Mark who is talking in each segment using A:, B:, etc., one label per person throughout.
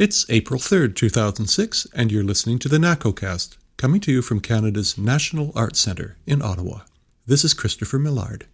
A: It's April 3rd, 2006, and you're listening to the NACOcast, coming to you from Canada's National Arts Centre in Ottawa. This is Christopher Millard.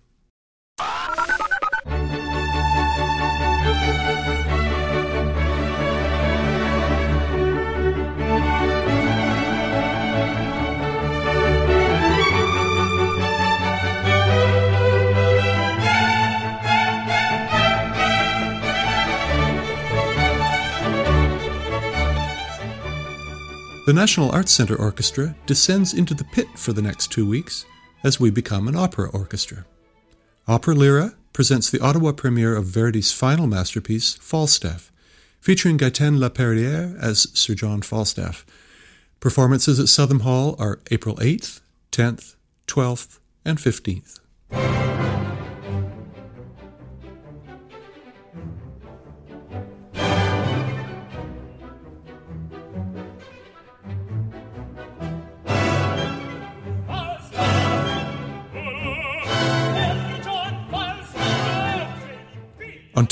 A: The National Arts Centre Orchestra descends into the pit for the next two weeks as we become an opera orchestra. Opera Lyra presents the Ottawa premiere of Verdi's final masterpiece, Falstaff, featuring Gaëtan Laperrière as Sir John Falstaff. Performances at Southam Hall are April 8th, 10th, 12th, and 15th.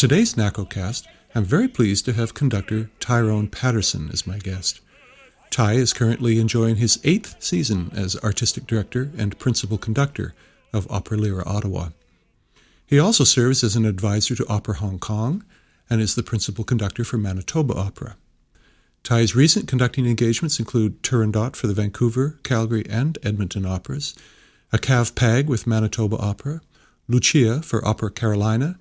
A: Today's NACOcast, I'm very pleased to have conductor Tyrone Patterson as my guest. Ty is currently enjoying his eighth season as artistic director and principal conductor of Opera Lyra Ottawa. He also serves as an advisor to Opera Hong Kong and is the principal conductor for Manitoba Opera. Ty's recent conducting engagements include Turandot for the Vancouver, Calgary, and Edmonton operas, a Cav Pag with Manitoba Opera, Lucia for Opera Carolina,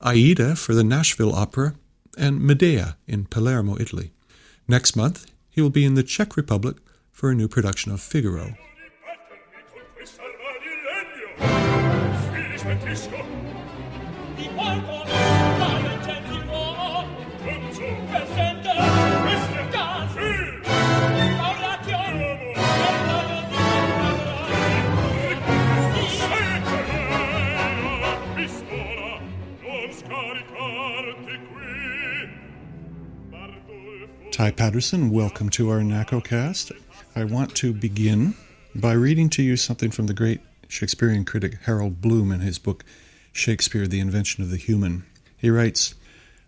A: Aida for the Nashville Opera, and Medea in Palermo, Italy. Next month, he will be in the Czech Republic for a new production of Figaro. Ty Patterson, welcome to our NACOcast. I want to begin by reading to you something from the great Shakespearean critic Harold Bloom in his book Shakespeare, The Invention of the Human. He writes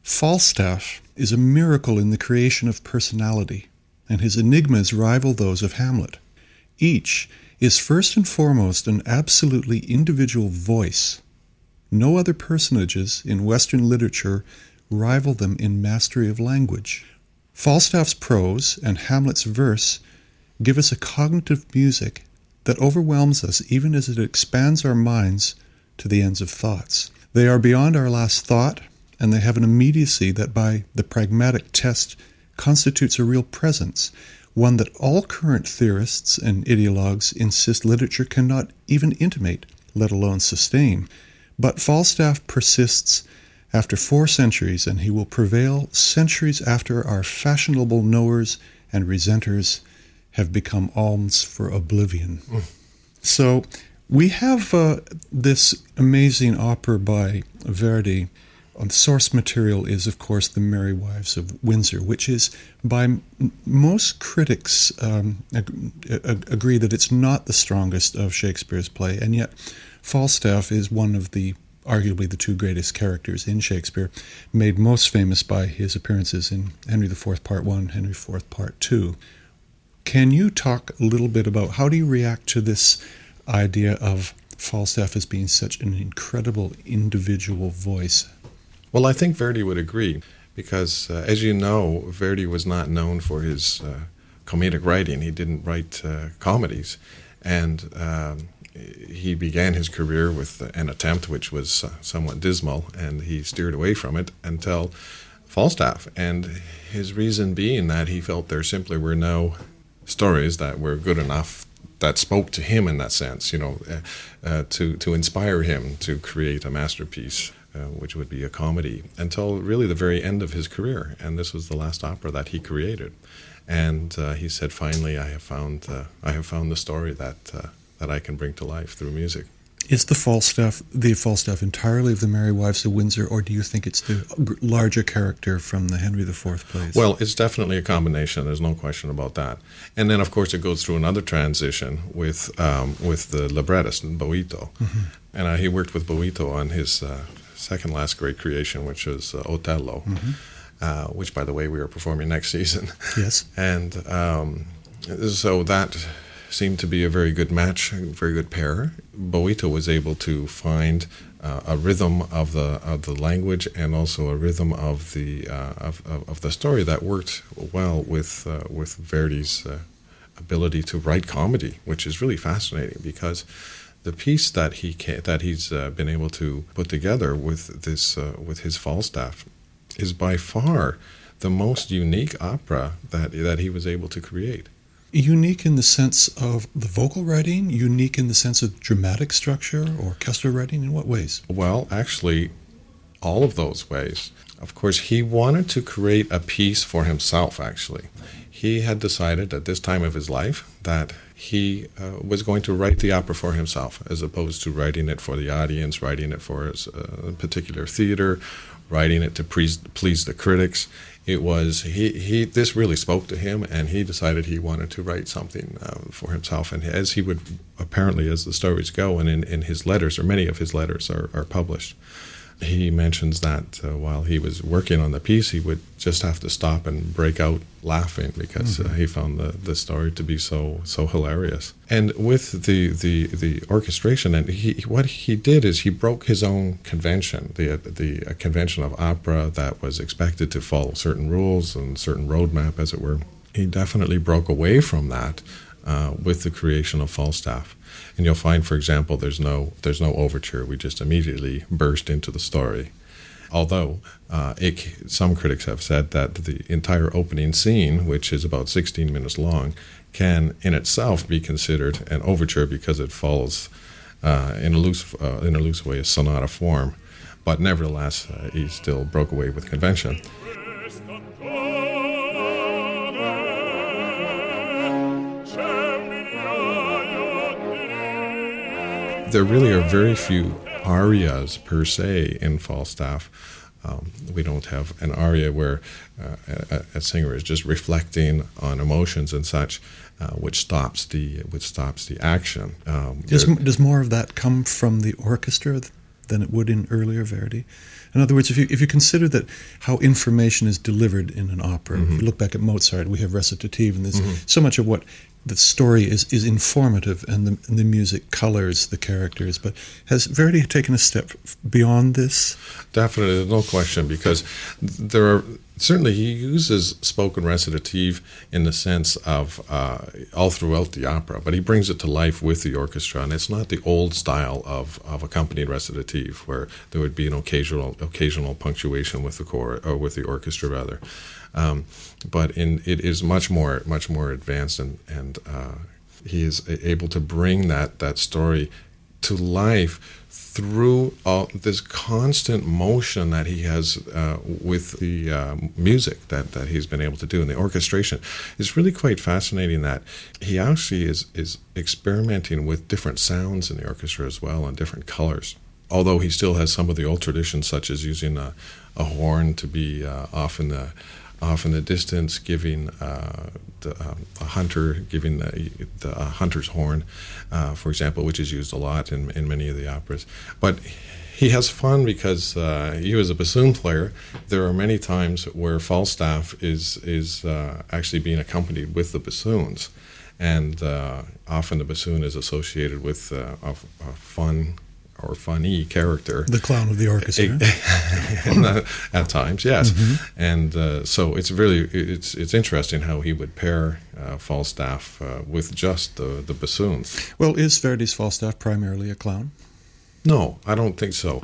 A: Falstaff is a miracle in the creation of personality, and his enigmas rival those of Hamlet. Each is first and foremost an absolutely individual voice. No other personages in Western literature rival them in mastery of language. Falstaff's prose and Hamlet's verse give us a cognitive music that overwhelms us even as it expands our minds to the ends of thoughts. They are beyond our last thought, and they have an immediacy that, by the pragmatic test, constitutes a real presence, one that all current theorists and ideologues insist literature cannot even intimate, let alone sustain. But Falstaff persists after four centuries, and he will prevail centuries after our fashionable knowers and resenters have become alms for oblivion. Mm. So we have uh, this amazing opera by Verdi. The um, source material is, of course, The Merry Wives of Windsor, which is, by m- most critics, um, ag- ag- agree that it's not the strongest of Shakespeare's play, and yet Falstaff is one of the arguably the two greatest characters in Shakespeare, made most famous by his appearances in Henry IV Part 1, Henry IV Part 2. Can you talk a little bit about how do you react to this idea of Falstaff as being such an incredible individual voice?
B: Well, I think Verdi would agree because, uh, as you know, Verdi was not known for his uh, comedic writing. He didn't write uh, comedies. And um, he began his career with an attempt which was uh, somewhat dismal, and he steered away from it until Falstaff. And his reason being that he felt there simply were no stories that were good enough that spoke to him in that sense, you know, uh, uh, to to inspire him to create a masterpiece. Uh, which would be a comedy until really the very end of his career, and this was the last opera that he created. And uh, he said, "Finally, I have found uh, I have found the story that that I can bring to life through music.
A: Is the Falstaff the Falstaff entirely of the Merry Wives of Windsor, or do you think it's the larger character from the Henry IV plays?
B: Well, it's definitely a combination. There's no question about that. And then, of course, it goes through another transition with um, with the librettist Boito, mm-hmm. and uh, he worked with Boito on his uh, second last great creation, which was uh, Otello. Mm-hmm. uh, which, by the way, we are performing next season.
A: Yes.
B: and um, so that seemed to be a very good match, a very good pair. Boito was able to find uh, a rhythm of the of the language and also a rhythm of the uh, of, of, of, the story that worked well with uh, with Verdi's uh, ability to write comedy, which is really fascinating because the piece that he that he's uh, been able to put together with this uh, with his Falstaff is by far the most unique opera that that he was able to create.
A: Unique in the sense of the vocal writing, unique in the sense of dramatic structure, or orchestral writing. In what ways?
B: Well, actually, all of those ways. Of course, he wanted to create a piece for himself. Actually, he had decided at this time of his life that he uh, was going to write the opera for himself, as opposed to writing it for the audience, writing it for a uh, particular theater, writing it to please, please the critics. It was he, he. This really spoke to him, and he decided he wanted to write something uh, for himself. And as he would apparently, as the stories go, and in, in his letters, or many of his letters are, are published, he mentions that uh, while he was working on the piece, he would just have to stop and break out laughing because uh, mm-hmm. uh, he found the, the story to be so so hilarious. And with the the, the orchestration, and he what he did is he broke his own convention, the the convention of opera that was expected to follow certain rules and certain roadmap, as it were. He definitely broke away from that uh, with the creation of Falstaff. And you'll find, for example, there's no there's no overture. We just immediately burst into the story. Although uh, it, some critics have said that the entire opening scene, which is about 16 minutes long, can in itself be considered an overture because it follows uh, in a loose uh, in a loose way a sonata form. But nevertheless, uh, he still broke away with convention. There really are very few arias per se in Falstaff. Um, we don't have an aria where uh, a, a, singer is just reflecting on emotions and such, uh, which stops the which stops the action.
A: Um, does, does more of that come from the orchestra than it would in earlier Verdi? In other words, if you if you consider that how information is delivered in an opera, mm-hmm. if you look back at Mozart, we have recitative, and there's mm-hmm. so much of what the story is, is informative and the, and the music colors the characters. But has Verdi taken a step beyond this?
B: Definitely, no question, because there are certainly he uses spoken recitative in the sense of uh, all throughout the opera, but he brings it to life with the orchestra, and it's not the old style of, of accompanied recitative where there would be an occasional occasional punctuation with the chor or with the orchestra rather. Um, but in it is much more much more advanced and and uh, he is able to bring that that story to life through all this constant motion that he has uh, with the uh, music that, that he's been able to do and the orchestration. It's really quite fascinating that he actually is is experimenting with different sounds in the orchestra as well and different colors although he still has some of the old traditions such as using a, a horn to be uh, off in the off in the distance, giving uh, the, um, a hunter giving the, the hunter's horn, uh, for example, which is used a lot in, in many of the operas. But he has fun because uh, he was a bassoon player. There are many times where Falstaff is is uh, actually being accompanied with the bassoons, and uh, often the bassoon is associated with uh, a, a fun or funny character.
A: The clown of the orchestra.
B: at times, yes. Mm-hmm. And uh, so it's really it's it's interesting how he would pair uh, Falstaff uh, with just the the bassoons.
A: Well, is Verdi's Falstaff primarily a clown?
B: No, I don't think so.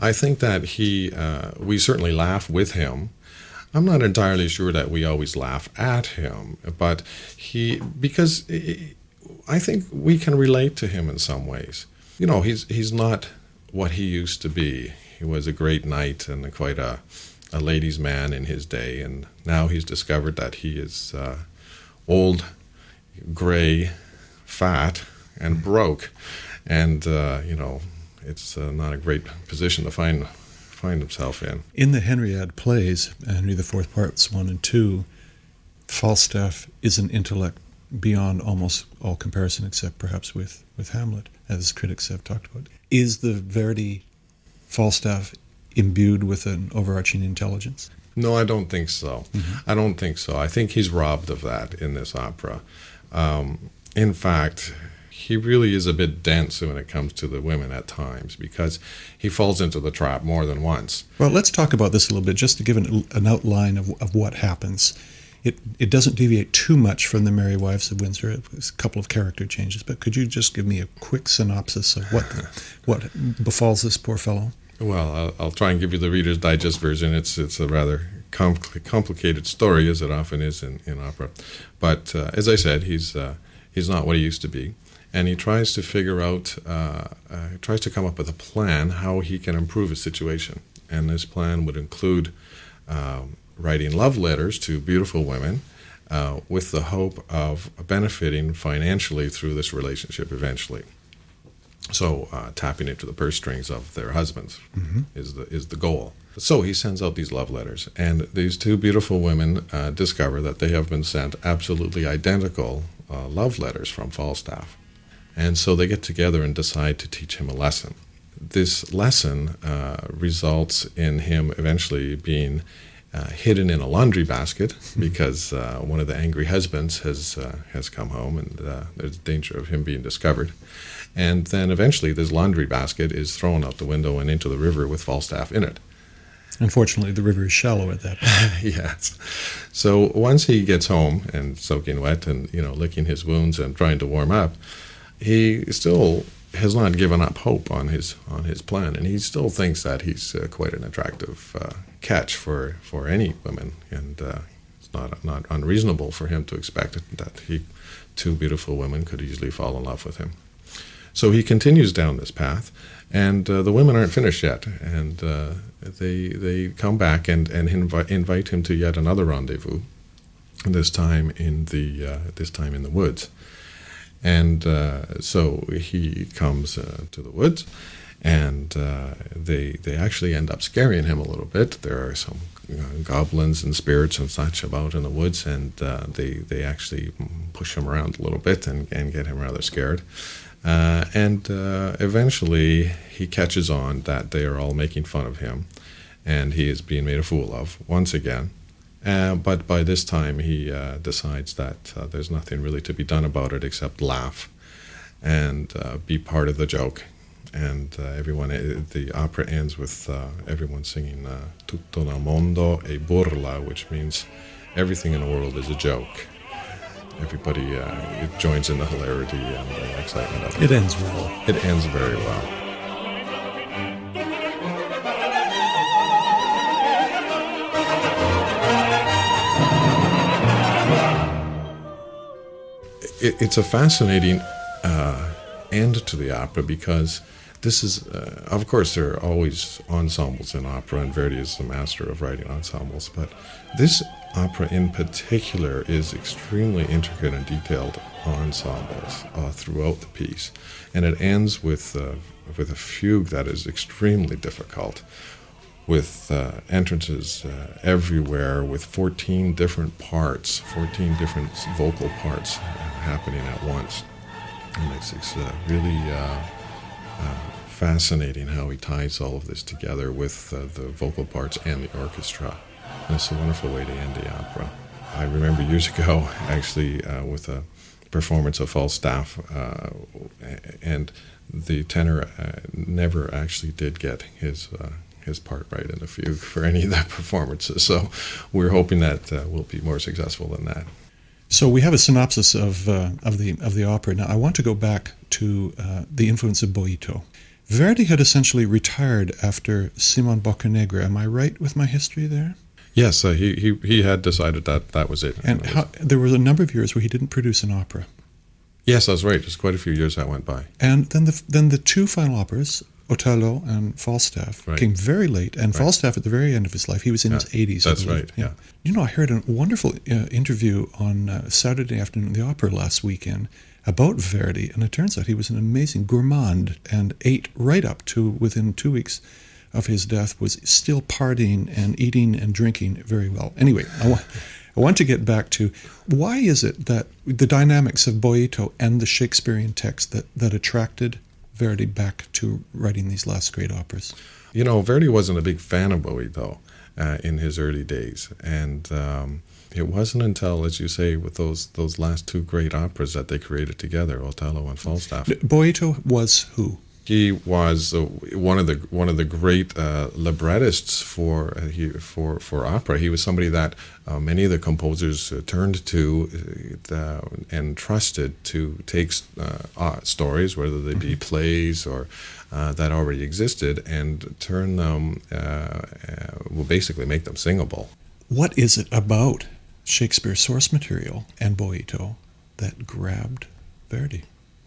B: I think that he uh, we certainly laugh with him. I'm not entirely sure that we always laugh at him, but he because I think we can relate to him in some ways you know, he's he's not what he used to be. He was a great knight and quite a a ladies' man in his day, and now he's discovered that he is uh, old, gray, fat, and broke, and uh, you know, it's uh, not a great position to find find himself in.
A: In the Henriade plays, Henry IV parts one and two, Falstaff is an intellect beyond almost all comparison, except perhaps with, with Hamlet, as critics have talked about. Is the Verdi Falstaff imbued with an overarching intelligence?
B: No, I don't think so. Mm-hmm. I don't think so. I think he's robbed of that in this opera. Um, in fact, he really is a bit dense when it comes to the women at times because he falls into the trap more than once.
A: Well, let's talk about this a little bit just to give an, an outline of, of what happens. It, it doesn't deviate too much from the Merry Wives of Windsor. It's a couple of character changes, but could you just give me a quick synopsis of what what befalls this poor fellow?
B: Well, I'll, I'll, try and give you the Reader's Digest version. It's it's a rather compl- complicated story, as it often is in, in opera. But uh, as I said, he's uh, he's not what he used to be and he tries to figure out, uh, uh, tries to come up with a plan how he can improve his situation. And this plan would include um, writing love letters to beautiful women uh, with the hope of benefiting financially through this relationship eventually. So, uh, tapping into the purse strings of their husbands mm-hmm. is the is the goal. So he sends out these love letters, and these two beautiful women uh, discover that they have been sent absolutely identical uh, love letters from Falstaff. And so they get together and decide to teach him a lesson. This lesson uh, results in him eventually being uh, hidden in a laundry basket because uh, one of the angry husbands has uh, has come home, and uh, there's danger of him being discovered. And then eventually, this laundry basket is thrown out the window and into the river with Falstaff in it.
A: Unfortunately, the river is shallow at that point.
B: yes. So once he gets home and soaking wet and you know licking his wounds and trying to warm up, he still has not given up hope on his on his plan, and he still thinks that he's uh, quite an attractive uh, catch for, for any woman, and uh, it's not not unreasonable for him to expect that he two beautiful women could easily fall in love with him. So he continues down this path, and uh, the women aren't finished yet, and uh, they they come back and and invite invite him to yet another rendezvous, this time in the uh, this time in the woods. And uh, so he comes uh, to the woods, and uh, they they actually end up scaring him a little bit. There are some goblins and spirits and such about in the woods, and uh, they they actually push him around a little bit and, and get him rather scared. Uh, and uh, eventually, he catches on that they are all making fun of him, and he is being made a fool of once again. Uh, but by this time, he uh, decides that there's nothing really to be done about it except laugh and be part of the joke. And uh, everyone, uh, the opera ends with everyone singing "Tutto nel mondo è burla," which means everything in the world is a joke. Everybody joins in the hilarity and the excitement of it.
A: It ends well.
B: It ends very well. it, it's a fascinating uh, end to the opera because this is, uh, of course, there are always ensembles in opera, and Verdi is the master of writing ensembles, but this opera in particular is extremely intricate and detailed ensembles uh, throughout the piece. And it ends with, uh, with a fugue that is extremely difficult with uh, entrances uh, everywhere, with 14 different parts, 14 different vocal parts happening at once. And it's, uh, really uh, fascinating how he ties all of this together with the vocal parts and the orchestra. And it's a wonderful way to end the opera. I remember years ago, actually, with a performance of Falstaff, and the tenor never actually did get his his part right in the fugue for any of the performances. So we're hoping that uh, we'll be more successful than that.
A: So we have a synopsis of uh, of the of the opera. Now I want to go back to uh, the influence of Boito. Verdi had essentially retired after Simon Boccanegra. Am I right with my history there?
B: Yes, uh, he, he he had decided that that was it.
A: And how, there was a number of years where he didn't produce an opera.
B: Yes, that's right. Just quite a few years that went by.
A: And then the then the two final operas, Otello and Falstaff right. came very late, and right. Falstaff at the very end of his life, he was in yeah, his 80s.
B: That's right.
A: Yeah. You know, I heard a wonderful uh, interview on uh, Saturday afternoon at the opera last weekend about Verdi, and it turns out he was an amazing gourmand and ate right up to within two weeks of his death, was still partying and eating and drinking very well. Anyway, I want. I want to get back to why is it that the dynamics of Boito and the Shakespearean text that, that attracted Verdi back to writing these last great operas?
B: You know, Verdi wasn't a big fan of Boito. uh, in his early days, and um, it wasn't until, as you say, with those those last two great operas that they created together, Otello and Falstaff.
A: Boito was who?
B: He was uh, one of the one of the great uh, librettists for uh, he, for for opera. He was somebody that uh, many of the composers uh, turned to uh, and trusted to take stories, whether they be mm-hmm. plays or that already existed, and turn them well, basically make them singable.
A: What is it about Shakespeare's source material and Boito that grabbed Verdi?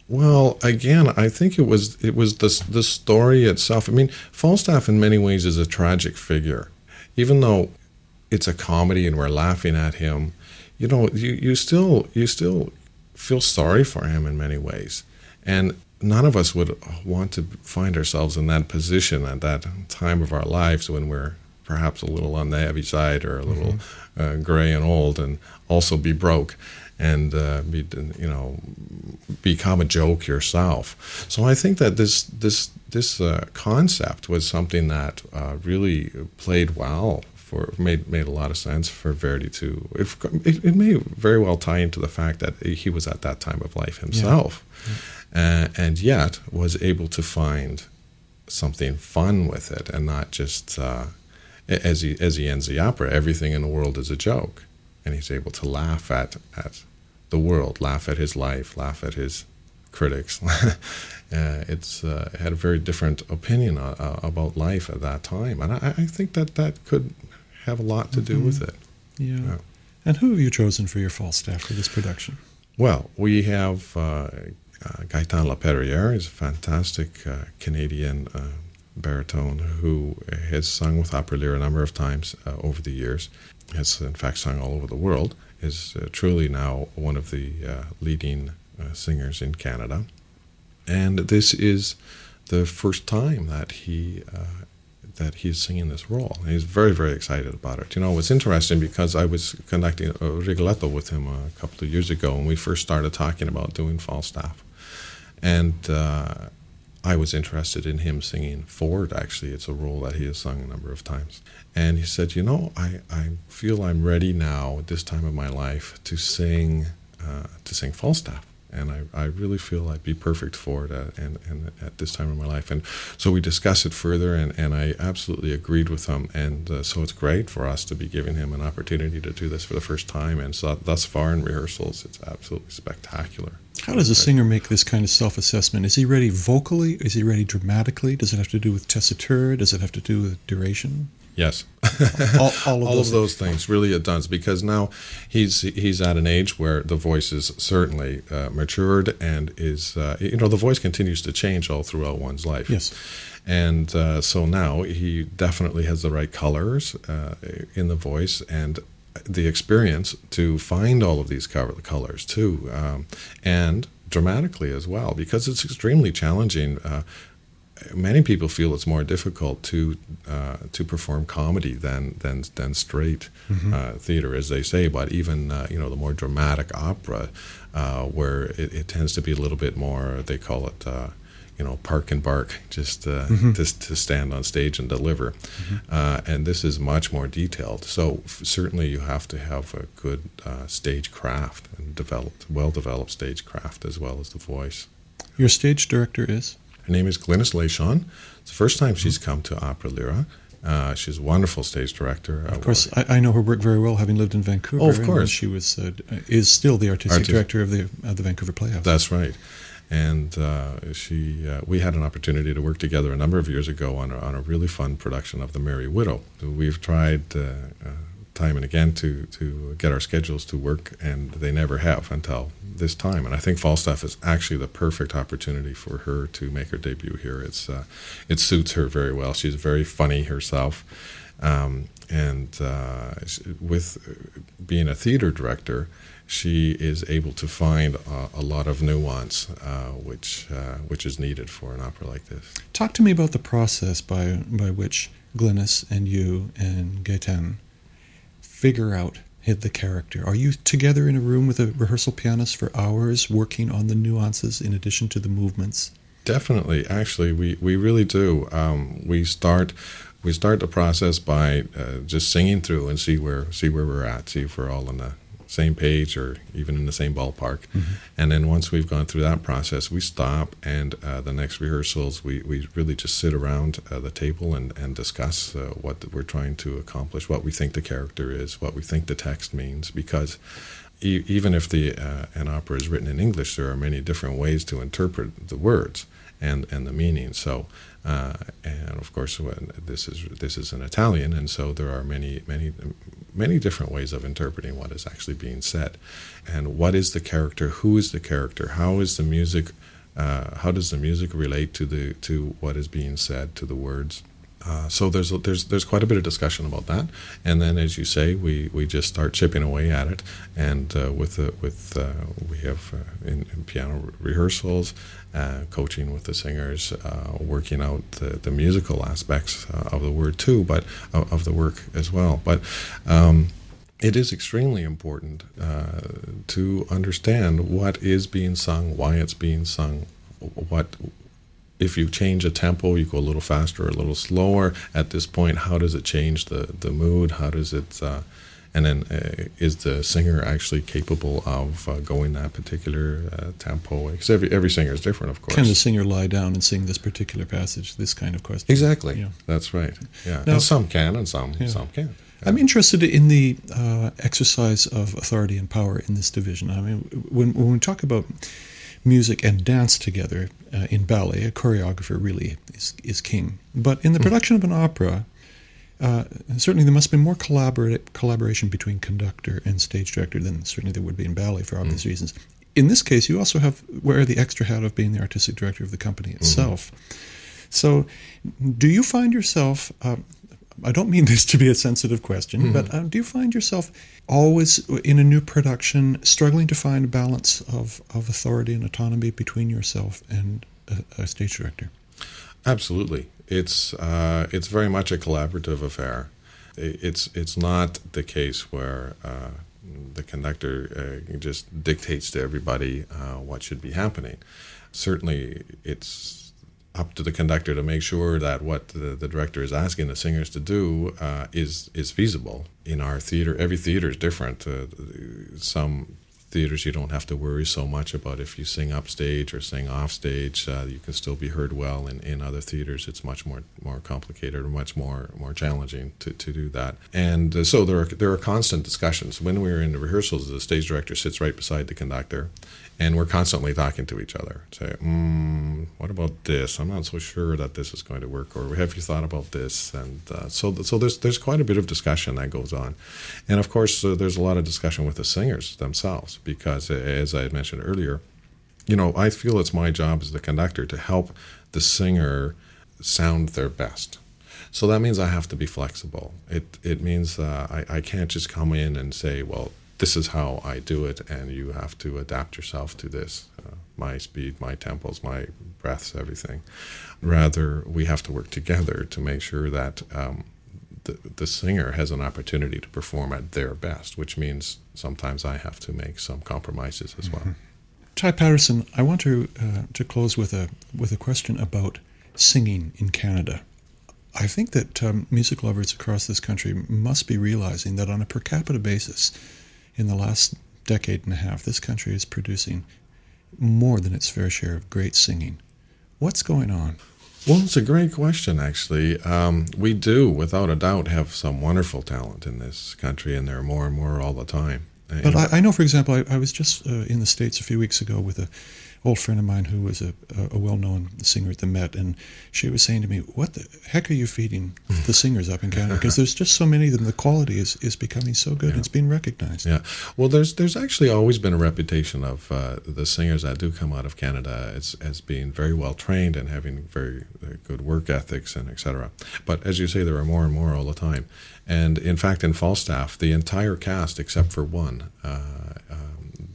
B: Well, again, I think it was it was the the story itself. I mean, Falstaff in many ways is a tragic figure, even though it's a comedy and we're laughing at him. You know, you, you still you still feel sorry for him in many ways, and none of us would want to find ourselves in that position at that time of our lives when we're perhaps a little on the heavy side or a little mm-hmm. uh, gray and old, and also be broke and uh, be you know become a joke yourself. So I think that this this this uh, concept was something that uh, really played well for made made a lot of sense for Verdi to. If, it, it, may very well tie into the fact that he was at that time of life himself, yeah. Yeah. Uh, and yet was able to find something fun with it and not just. Uh, as he as he ends the opera, everything in the world is a joke, and he's able to laugh at at the world, laugh at his life, laugh at his critics. uh, it's uh, had a very different opinion uh, uh, about life at that time, and I, I, think that that could have a lot to do mm-hmm. with it.
A: Yeah. yeah. And who have you chosen for your Falstaff for this production?
B: Well, we have uh, uh, Gaetan Laperriere. He's a fantastic Canadian baritone who has sung with Opera Lyra a number of times over the years. Has in fact sung all over the world is uh, truly now one of the uh, leading uh, singers in Canada. And this is the first time that he uh, that he's singing this role. He's very, very excited about it. You know, it's interesting because I was conducting a Rigoletto with him a couple of years ago when we first started talking about doing Falstaff. And uh, I was interested in him singing Ford, actually. It's a role that he has sung a number of times. And he said, You know, I, I feel I'm ready now at this time of my life to sing, uh, to sing Falstaff and I, I really feel I'd be perfect for it at, and, and at this time in my life. And so we discussed it further, and, and I absolutely agreed with him. And uh, so it's great for us to be giving him an opportunity to do this for the first time. And so thus far in rehearsals, it's absolutely spectacular.
A: How does a singer make this kind of self assessment? Is he ready vocally? Is he ready dramatically? Does it have to do with tessitura? Does it have to do with duration?
B: Yes,
A: all, all, of,
B: all
A: those
B: of those things. really it does because now he's he's at an age where the voice is certainly uh, matured and is uh, you know the voice continues to change all throughout one's life.
A: Yes,
B: and uh, so now he definitely has the right colors uh, in the voice and the experience to find all of these colors too, um, and dramatically as well because it's extremely challenging uh, many people feel it's more difficult to uh, to perform comedy than than than straight mm-hmm. uh, theater, as they say. But even uh, you know the more dramatic opera, uh, where it, it, tends to be a little bit more, they call it. Uh, you know, park and bark, just uh, mm-hmm. just to stand on stage and deliver, mm-hmm. and this is much more detailed. So f- certainly, you have to have a good stage craft and developed, well-developed stage craft as well as the voice.
A: Your stage director is
B: her name is Glynis Leyshon. It's the first time she's come to Opera Lyra. Uh, she's a wonderful stage director.
A: Of course, I, I, know her work very well, having lived in Vancouver.
B: Oh, of course,
A: she was uh, is still the artistic director of the of the Vancouver Playhouse.
B: That's right, and uh, she uh, we had an opportunity to work together a number of years ago on a, on a really fun production of The Merry Widow. We've tried uh, uh, time and again to to get our schedules to work, and they never have until this time. And I think Falstaff is actually the perfect opportunity for her to make her debut here. It's uh, it suits her very well. She's very funny herself, um, and uh, with being a theater director, she is able to find a lot of nuance, uh, which uh, which is needed for an opera like this.
A: Talk to me about the process by by which Glynis and you and Gaetan figure out hit the character. Are you together in a room with a rehearsal pianist for hours working on the nuances in addition to the movements?
B: Definitely. Actually, we, we really do. Um, we start we start the process by uh, just singing through and see where see where we're at, see if we're all on the same page or even in the same ballpark. Mm-hmm. And then once we've gone through that process, we stop and uh, the next rehearsals, we, we really just sit around uh, the table and, and discuss uh, what we're trying to accomplish, what we think the character is, what we think the text means. Because e- even if the uh, an opera is written in English, there are many different ways to interpret the words and, and the meaning. So uh, and of course, this is this is an Italian, and so there are many many many different ways of interpreting what is actually being said, and what is the character, who is the character, how is the music, uh, how does the music relate to the to what is being said, to the words. Uh, so there's there's there's quite a bit of discussion about that, and then as you say, we, we just start chipping away at it, and uh, with the, with uh, we have uh, in, in, piano rehearsals, uh, coaching with the singers, uh, working out the, the musical aspects of the word too, but of the work as well. But um, it is extremely important to understand what is being sung, why it's being sung, what if you change a tempo, you go a little faster or a little slower. At this point, how does it change the, the mood? How does it, uh, and then uh, is the singer actually capable of uh, going that particular uh, tempo? Because every, every singer is different, of course.
A: Can the singer lie down and sing this particular passage? This kind of question.
B: Exactly. Yeah. That's right. Yeah. Now, and some can and some, yeah. some can't.
A: I'm interested in the uh, exercise of authority and power in this division. I mean, when, when we talk about music and dance together uh, in ballet, a choreographer really is, is king. But in the hmm. production of an opera, uh, certainly there must be more collabor- collaboration between conductor and stage director than certainly there would be in ballet for obvious mm. reasons. In this case, you also have wear the extra hat of being the artistic director of the company mm-hmm. itself. Mm-hmm. So, do you find yourself uh, I don't mean this to be a sensitive question, mm-hmm. but uh, do you find yourself always in a new production struggling to find a balance of, of authority and autonomy between yourself and a, a stage director?
B: Absolutely. It's, uh, it's very much a collaborative affair. It's, it's not the case where uh, the conductor uh, just dictates to everybody uh, what should be happening. Certainly, it's up to the conductor to make sure that what the, the director is asking the singers to do uh, is is feasible. In our theater, every theater is different. Uh, some theaters you don't have to worry so much about if you sing upstage or sing offstage. Uh, you can still be heard well. In, in other theaters, it's much more more complicated or much more more challenging to, to do that. And uh, so there are there are constant discussions. When we're in the rehearsals, the stage director sits right beside the conductor, and we're constantly talking to each other. Say, mm, what about this? I'm not so sure that this is going to work. Or have you thought about this? And uh, so, so there's there's quite a bit of discussion that goes on, and of course, uh, there's a lot of discussion with the singers themselves because, as I had mentioned earlier, you know, I feel it's my job as the conductor to help the singer sound their best. So that means I have to be flexible. It it means uh, I I can't just come in and say, well, this is how I do it, and you have to adapt yourself to this. Uh, my speed, my tempos, my breaths, everything. Rather, we have to work together to make sure that um, the, the singer has an opportunity to perform at their best, which means sometimes I have to make some compromises as well. Mm-hmm.
A: Ty Patterson, I want to uh, to close with a with a question about singing in Canada. I think that um, music lovers across this country must be realizing that on a per capita basis, in the last decade and a half, this country is producing more than its fair share of great singing. What's going on?
B: Well, it's a great question, actually. Um, we do, without a doubt, have some wonderful talent in this country, and there are more and more all the time.
A: But I, I, know, for example, I, I was just uh, in the States a few weeks ago with a old friend of mine who was a, a well-known singer at the Met, and she was saying to me, "What the heck are you feeding the singers up in Canada? Because there's just so many of them. The quality is, is becoming so good. Yeah. It's being recognized."
B: Yeah. Well, there's there's actually always been a reputation of uh, the singers that do come out of Canada as as being very well trained and having very uh, good work ethics and etc. But as you say, there are more and more all the time. And in fact, in Falstaff, the entire cast except for one. Uh,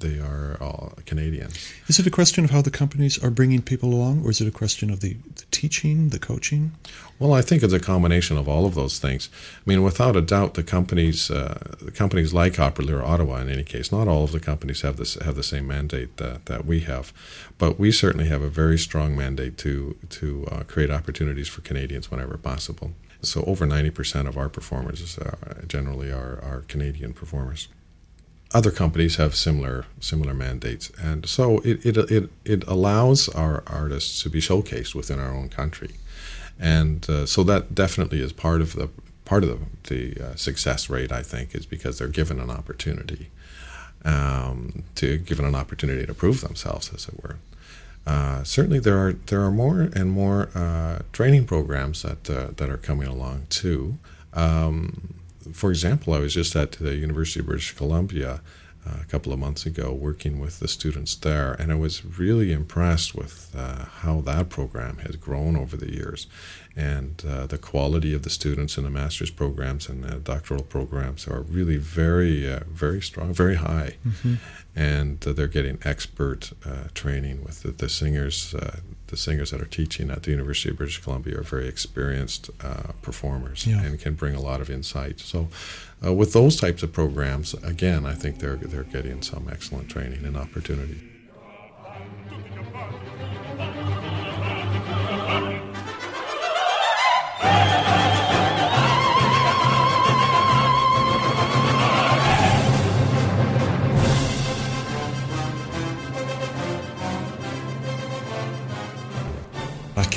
B: they are all Canadians.
A: Is it a question of how the companies are bringing people along, or is it a question of the, the teaching, the coaching?
B: Well, I think it's a combination of all of those things. I mean, without a doubt, the companies, uh, the companies like Opera Lyra Ottawa, in any case, not all of the companies have this have the same mandate that, that we have, but we certainly have a very strong mandate to to uh, create opportunities for Canadians whenever possible. so over 90% of our performers uh, generally are, are Canadian performers. Other companies have similar similar mandates, and so it, it, it, it allows our artists to be showcased within our own country, and uh, so that definitely is part of the part of the, the uh, success rate. I think is because they're given an opportunity um, to given an opportunity to prove themselves, as it were. Uh, certainly, there are there are more and more uh, training programs that uh, that are coming along too. Um, for example, I was just at the University of British Columbia uh, a couple of months ago working with the students there, and I was really impressed with uh, how that program has grown over the years and uh, the quality of the students in the master's programs and the doctoral programs are really very, uh, very strong, very high. Mm-hmm. And uh, they're getting expert uh, training with the, the singers. Uh, the singers that are teaching at the University of British Columbia are very experienced uh, performers yeah. and can bring a lot of insight. So, with those types of programs, again, I think they're they're getting some excellent training and opportunity.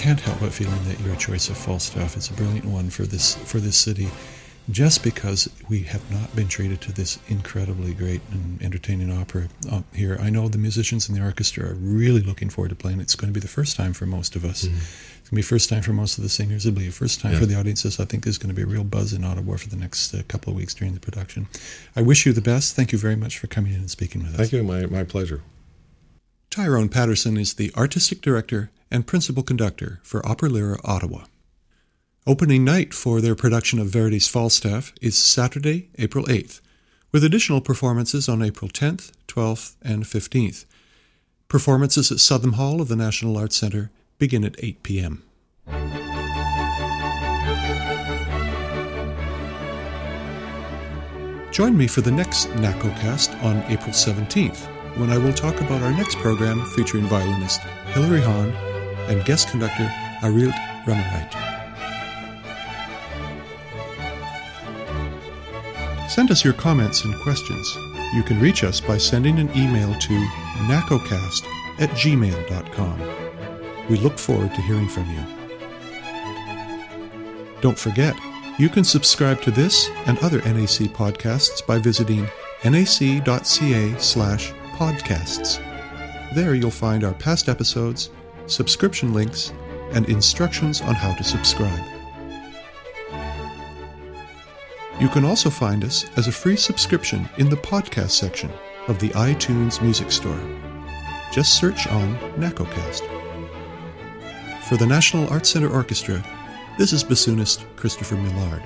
A: Can't help but feeling that your choice of Falstaff is a brilliant one for this for this city, just because we have not been treated to this incredibly great and entertaining opera uh, here. I know the musicians in the orchestra are really looking forward to playing. It's going to be the first time for most of us. Mm-hmm. It's going to be first time for most of the singers. It'll be the first time yeah. for the audiences. I think there's going to be a real buzz in Ottawa for the next uh, couple of weeks during the production. I wish you the best. Thank you very much for coming in and speaking with us.
B: Thank you. My, my pleasure.
A: Tyrone Patterson is the artistic director and principal conductor for Opera Lyra Ottawa. Opening night for their production of Verdi's Falstaff is Saturday, April 8th, with additional performances on April 10th, 12th, and 15th. Performances at Southam Hall of the National Arts Centre begin at 8 p.m. Join me for the next NACOcast on April 17th, when I will talk about our next program featuring violinist Hilary Hahn and guest conductor Arild Remmereit. Send us your comments and questions. You can reach us by sending an email to nacocast at gmail.com. We look forward to hearing from you. Don't forget, you can subscribe to this and other NAC podcasts by visiting nac.ca slash podcasts. There you'll find our past episodes subscription links, and instructions on how to subscribe. You can also find us as a free subscription in the podcast section of the iTunes Music Store. Just search on NACOcast. For the National Arts Centre Orchestra, this is bassoonist Christopher Millard.